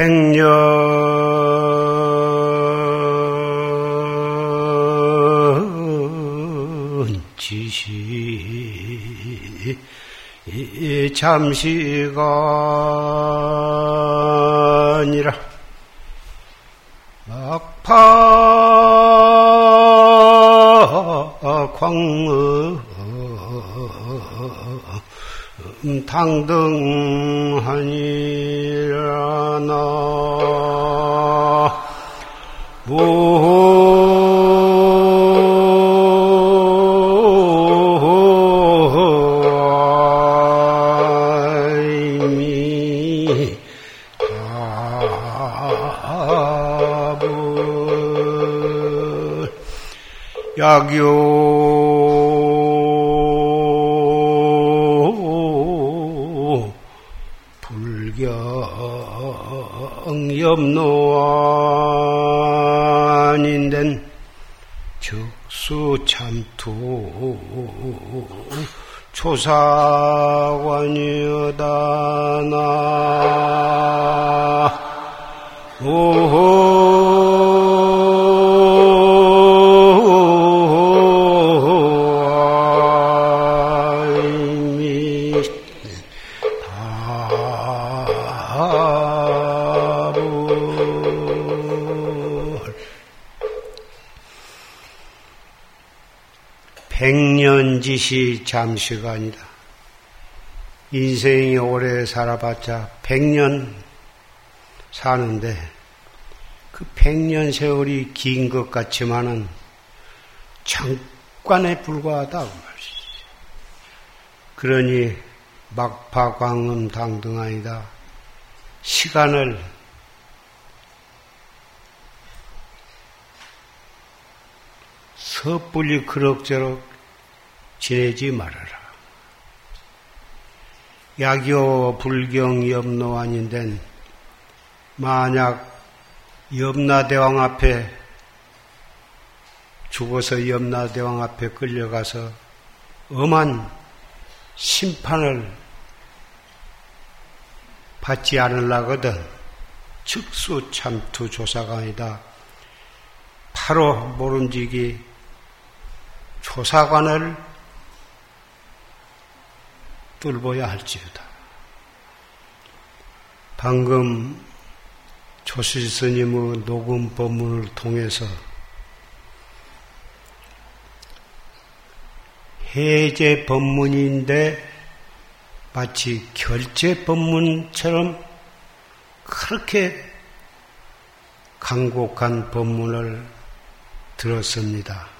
백년 지시 잠시간이라 막파 광어 당등하니라 나 약요 즉수 참투 조사관이여다 나. 오아 백년지시 잠시간이다. 인생이 오래 살아봤자 백년 사는데 그 백년 세월이 긴 것 같지만은 잠깐에 불과하다고 말이지. 그러니 막파 광음 당등 아니다. 시간을 섣불리 그럭저럭 지내지 말아라. 야교 불경 염노안인된 만약 염라대왕 앞에 죽어서 염라대왕 앞에 끌려가서 엄한 심판을 받지 않으려거든 즉수 참투 조사관이다. 바로 모름지기 조사관을 뚫어야 할지어다. 방금 조실 스님의 녹음 법문을 통해서 해제 법문인데 마치 결제 법문처럼 그렇게 강곡한 법문을 들었습니다.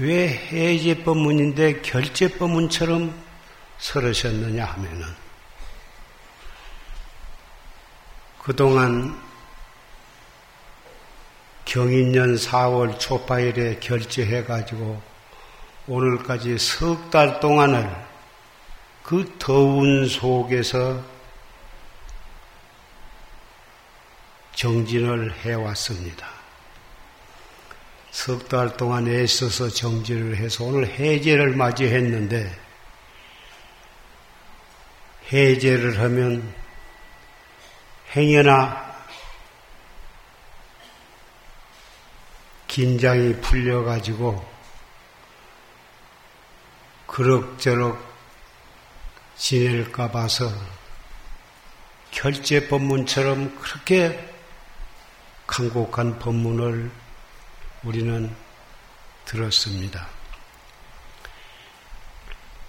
왜 해제 법문인데 결제 법문처럼 설으셨느냐 하면은 그동안 경인년 4월 초파일에 결제해가지고 오늘까지 석 달 동안을 그 더운 속에서 정진을 해왔습니다. 석 달 동안 애써서 정진을 해서 오늘 해제를 맞이했는데 해제를 하면 행여나 긴장이 풀려가지고 그럭저럭 지낼까 봐서 결제 법문처럼 그렇게 강곡한 법문을 우리는 들었습니다.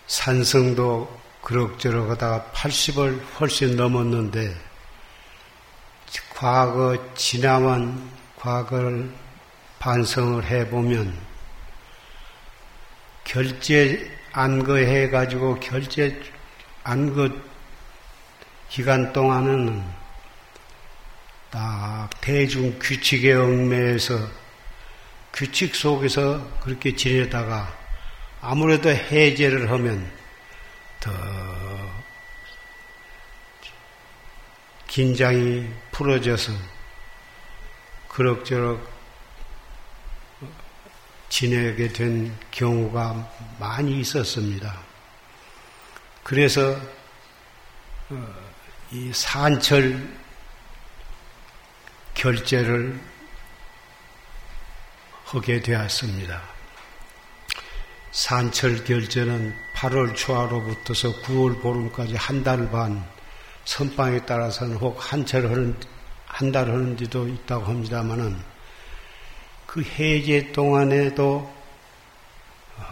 산성도 그럭저럭 하다가 80을 훨씬 넘었는데 과거 지나만 과거를 반성을 해보면 결제 안거해 가지고 결제 안거 기간 동안은 딱 대중 규칙에 얽매여서 규칙 속에서 그렇게 지내다가 아무래도 해제를 하면 더 긴장이 풀어져서 그럭저럭 지내게 된 경우가 많이 있었습니다. 그래서 이 산철 결제를 하게 되었습니다. 산철 결제는 8월 초하로부터서 9월 보름까지 한 달 반, 선방에 따라서는 혹 한철 하는, 한 달 하는 데도 있다고 합니다만은 그 해제 동안에도 어,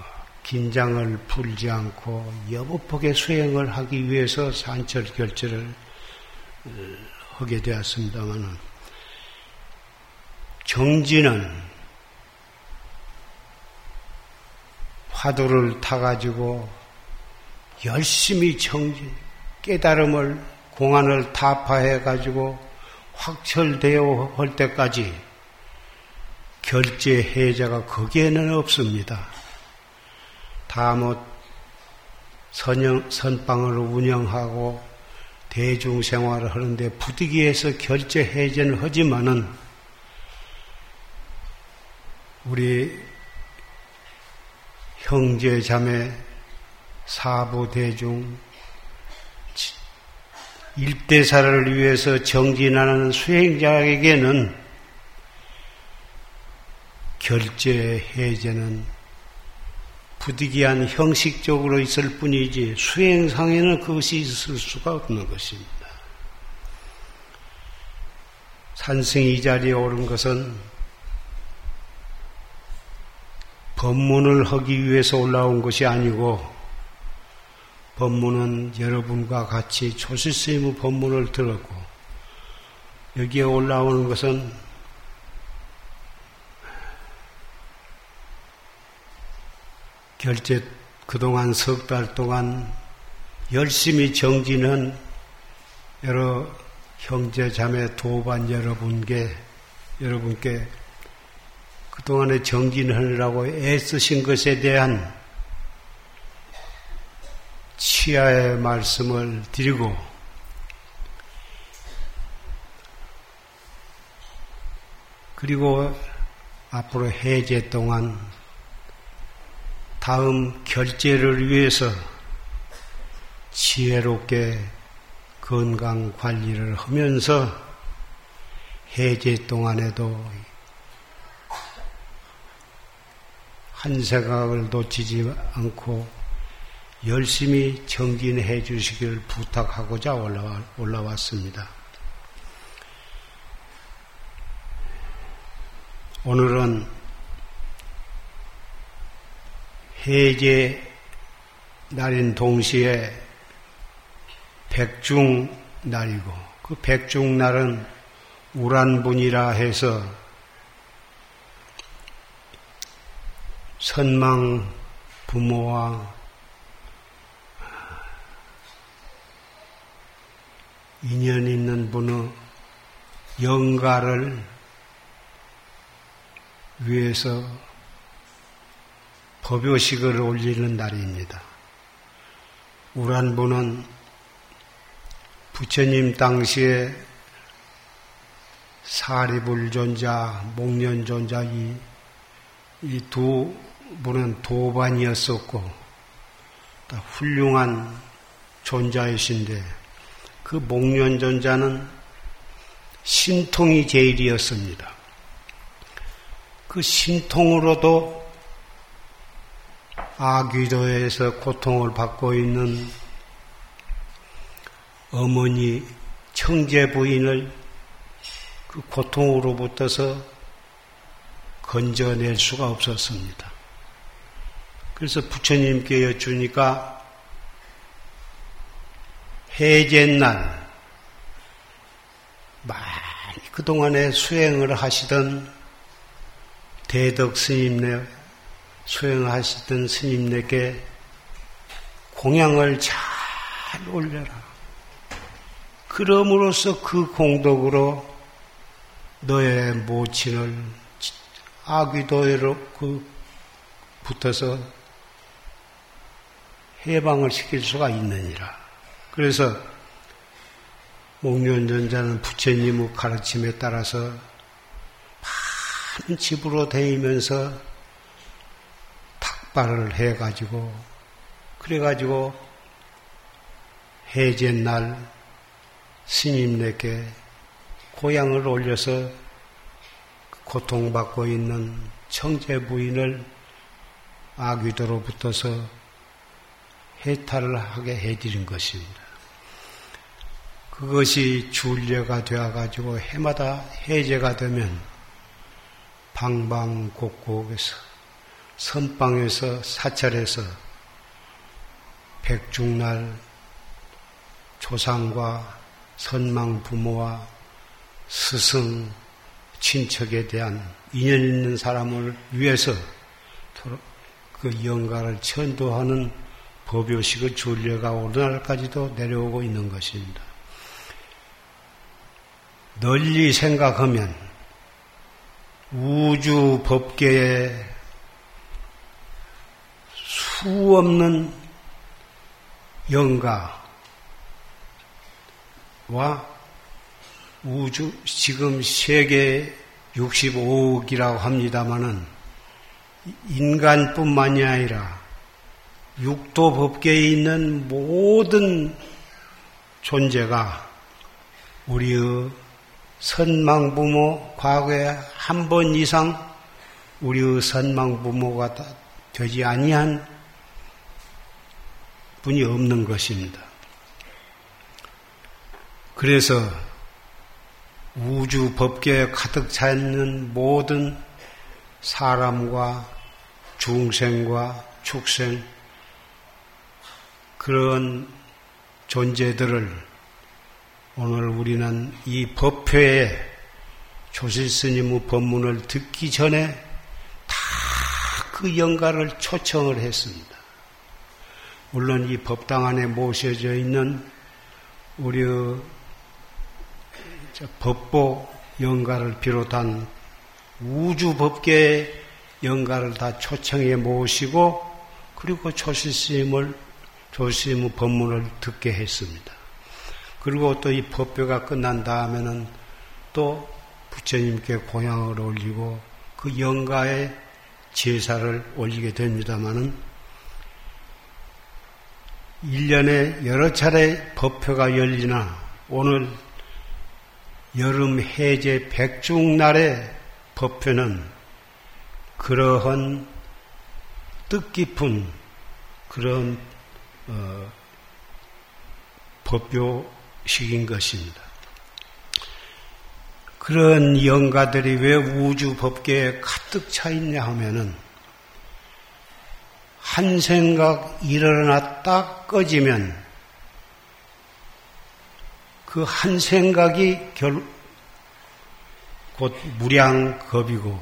긴장을 풀지 않고 여보폭의 수행을 하기 위해서 산철 결제를 어, 하게 되었습니다만은 정지는 화두를 타가지고 열심히 정진, 깨달음을, 공안을 타파해가지고 확철되어 할 때까지 결제 해자가 거기에는 없습니다. 다뭐 선영, 선방을 운영하고 대중생활을 하는데 부득이해서 결제 해제는 하지만은 우리 형제 자매 사부 대중 일대사를 위해서 정진하는 수행자에게는 결제 해제는 부득이한 형식적으로 있을 뿐이지 수행상에는 그것이 있을 수가 없는 것입니다. 산승이 이 자리에 오른 것은 법문을 하기 위해서 올라온 것이 아니고 법문은 여러분과 같이 조실스님의 법문을 들었고 여기에 올라오는 것은 결제 그동안 석 달 동안 열심히 정진한 여러 형제 자매 도반 여러분께 여러분께 그동안에 정진하느라고 애쓰신 것에 대한 치아의 말씀을 드리고 그리고 앞으로 해제 동안 다음 결제를 위해서 지혜롭게 건강 관리를 하면서 해제 동안에도 한 생각을 놓치지 않고 열심히 정진해 주시길 부탁하고자 올라와, 올라왔습니다. 오늘은 해제 날인 동시에 백중 날이고 그 백중 날은 우란분이라 해서 선망 부모와 인연 있는 분의 영가를 위해서 법요식을 올리는 날입니다. 우란부는 부처님 당시에 사리불존자, 목련존자 이 두 분은 도반이었었고 훌륭한 존자이신데 그 목련존자는 신통이 제일이었습니다. 그 신통으로도 아귀도에서 고통을 받고 있는 어머니 청제 부인을 그 고통으로부터서 건져낼 수가 없었습니다. 그래서 부처님께 여쭈니까 해제날 많이 그동안에 수행을 하시던 대덕 스님네 수행하시던 스님네게 공양을 잘 올려라. 그럼으로써 그 공덕으로 너의 모친을 아귀도에로 그 붙어서 해방을 시킬 수가 있느니라. 그래서 목련전자는 부처님의 가르침에 따라서 많은 집으로 다니면서 탁발을 해가지고 그래가지고 해제날 스님네께 고향을 올려서 고통받고 있는 청제 부인을 아귀도로 붙어서 해탈을 하게 해드린 것입니다. 그것이 줄례가 되어가지고 해마다 해제가 되면 방방곡곡에서 선방에서 사찰에서 백중날 조상과 선망 부모와 스승 친척에 대한 인연 있는 사람을 위해서 그 영가를 천도하는 법요식을 줄려가 오늘날까지도 내려오고 있는 것입니다. 널리 생각하면 우주 법계에 수 없는 영가와 우주 지금 세계 65억이라고 합니다마는 인간뿐만이 아니라 육도 법계에 있는 모든 존재가 우리의 선망부모 과거에 한 번 이상 우리의 선망부모가 되지 아니한 분이 없는 것입니다. 그래서 우주 법계에 가득 차 있는 모든 사람과 중생과 축생 그런 존재들을 오늘 우리는 이 법회에 조실 스님의 법문을 듣기 전에 다 그 영가를 초청을 했습니다. 물론 이 법당 안에 모셔져 있는 우리 법보 영가를 비롯한 우주 법계의 영가를 다 초청해 모시고 그리고 조실 스님을 조실스님의 법문을 듣게 했습니다. 그리고 또 이 법배가 끝난 다음에는 또 부처님께 공양을 올리고 그 영가에 제사를 올리게 됩니다마는 1년에 여러 차례 법회가 열리나 오늘 여름 해제 백중날의 법회는 그러한 뜻깊은 그런 어, 법요식인 것입니다. 그런 영가들이 왜 우주 법계에 가득 차 있냐 하면은 한 생각 일어났다 꺼지면 그 한 생각이 결, 곧 무량겁이고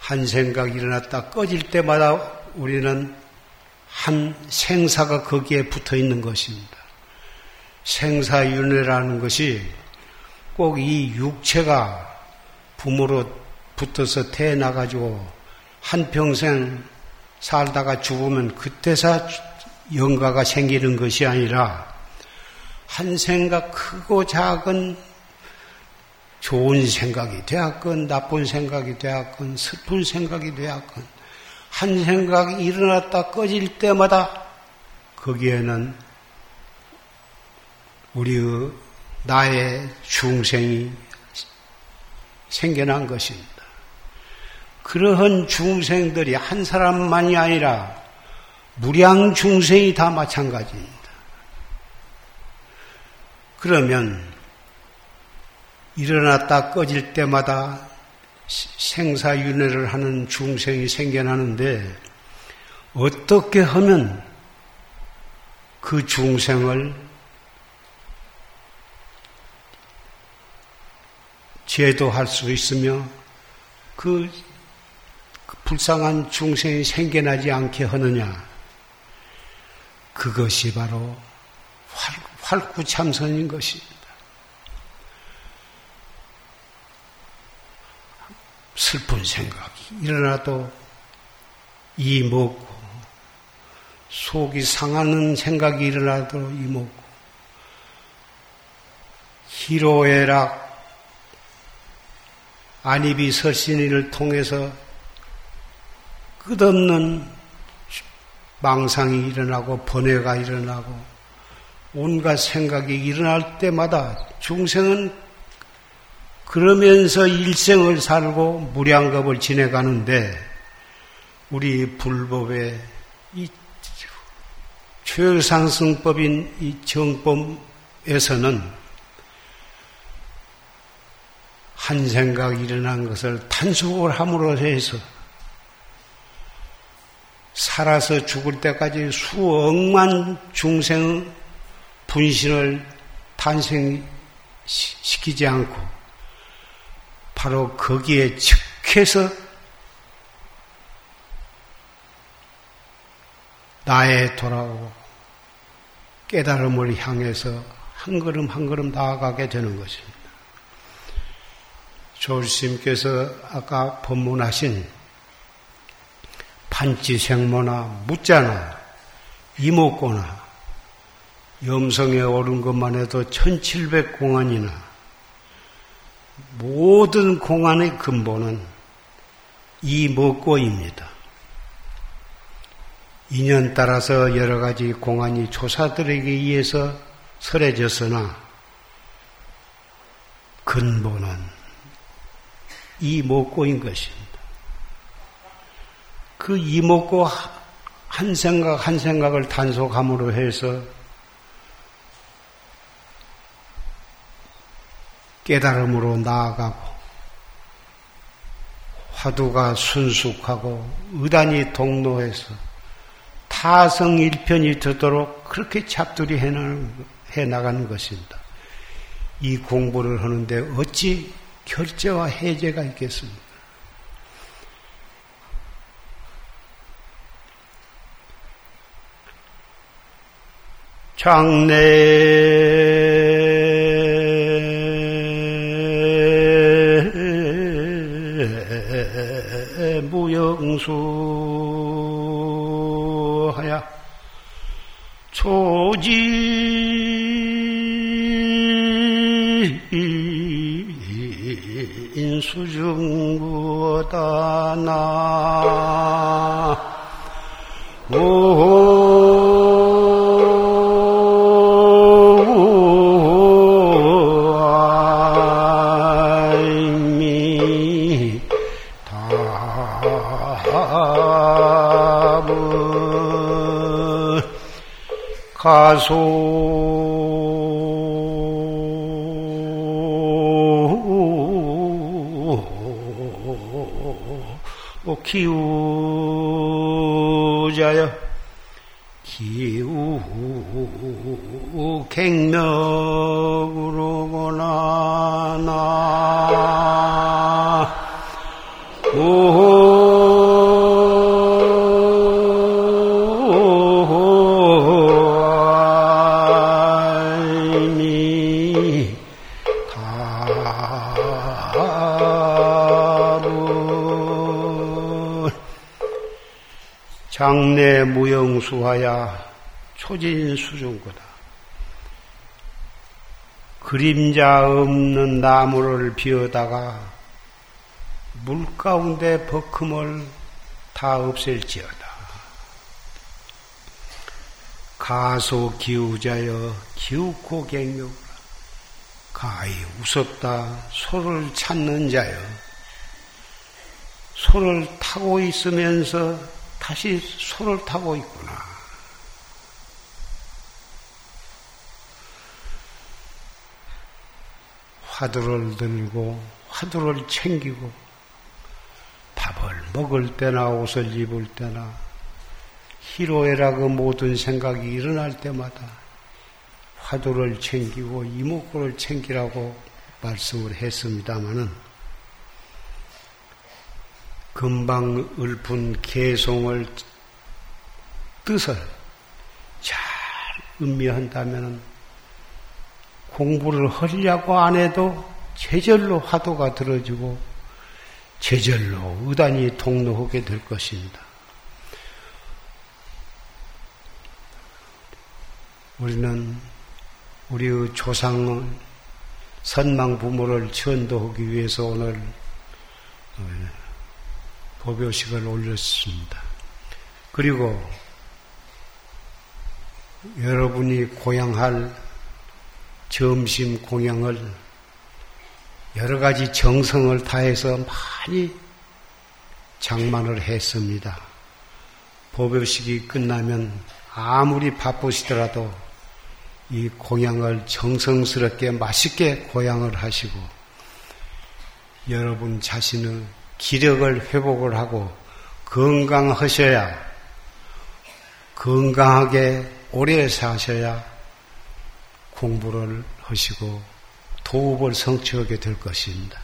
한 생각이 일어났다 꺼질 때마다 우리는 한 생사가 거기에 붙어 있는 것입니다. 생사윤회라는 것이 꼭 이 육체가 부모로 붙어서 태어나가지고 한평생 살다가 죽으면 그때서 영가가 생기는 것이 아니라 한 생각 크고 작은 좋은 생각이 되었건 나쁜 생각이 되었건 슬픈 생각이 되었건 한 생각이 일어났다 꺼질 때마다 거기에는 우리의 나의 중생이 생겨난 것입니다. 그러한 중생들이 한 사람만이 아니라 무량 중생이 다 마찬가지입니다. 그러면 일어났다 꺼질 때마다 생사윤회를 하는 중생이 생겨나는데 어떻게 하면 그 중생을 제도할 수 있으며 그, 그 불쌍한 중생이 생겨나지 않게 하느냐? 그것이 바로 활, 활구참선인 것입니다. 슬픈 생각이 일어나도 이 먹고 속이 상하는 생각이 일어나도 이 먹고 희로애락. 안입이 설신이를 통해서 끝없는 망상이 일어나고 번뇌가 일어나고 온갖 생각이 일어날 때마다 중생은 그러면서 일생을 살고 무량겁을 지내가는데 우리 불법의 이 최상승법인 이 정법에서는 한 생각 일어난 것을 탄속을 함으로 해서 살아서 죽을 때까지 수억만 중생 분신을 탄생시키지 않고 바로 거기에 즉해서 나에 돌아오고 깨달음을 향해서 한 걸음 한 걸음 나아가게 되는 것입니다. 조스님께서 아까 법문하신 판치생모나 무자나 이목고나 염성에 오른 것만 해도 1700공안이나 모든 공안의 근본은 이목고입니다. 인연 따라서 여러 가지 공안이 조사들에게 의해서 설해졌으나 근본은 이목고인 것입니다. 그 이목고 한 생각 한 생각을 단속함으로 해서 깨달음으로 나아가고 화두가 순숙하고 의단이 동로해서 타성 일편이 되도록 그렇게 잡들이 해나가는 것입니다. 이 공부를 하는데 어찌 결제와 해제가 있겠습니까? 장래 무영수하야 초지 수중부다나 가소 장내 무영수하야 초진수중구다. 그림자 없는 나무를 비어다가 물 가운데 버금을 다 없앨지어다. 가소 기우자여 기우코 갱묘 가히 웃었다 소를 찾는 자여 소를 타고 있으면서 다시 소를 타고 있구나. 화두를 들고 화두를 챙기고 밥을 먹을 때나 옷을 입을 때나 희로애락 그 모든 생각이 일어날 때마다 화두를 챙기고 이목구를 챙기라고 말씀을 했습니다마는 금방 읊은 개송을 뜻을 잘 음미한다면 공부를 하려고 안 해도 제절로 화두가 들어지고 제절로 의단이 통로하게 될 것입니다. 우리는 우리의 조상 선망 부모를 천도하기 위해서 오늘 법요식을 올렸습니다. 그리고 여러분이 고향할 점심 공양을 여러 가지 정성을 다해서 많이 장만을 했습니다. 법요식이 끝나면 아무리 바쁘시더라도 이 공양을 정성스럽게 맛있게 고양을 하시고 여러분 자신의 기력을 회복을 하고 건강하셔야 건강하게 오래 사셔야 공부를 하시고 도업을 성취하게 될 것입니다.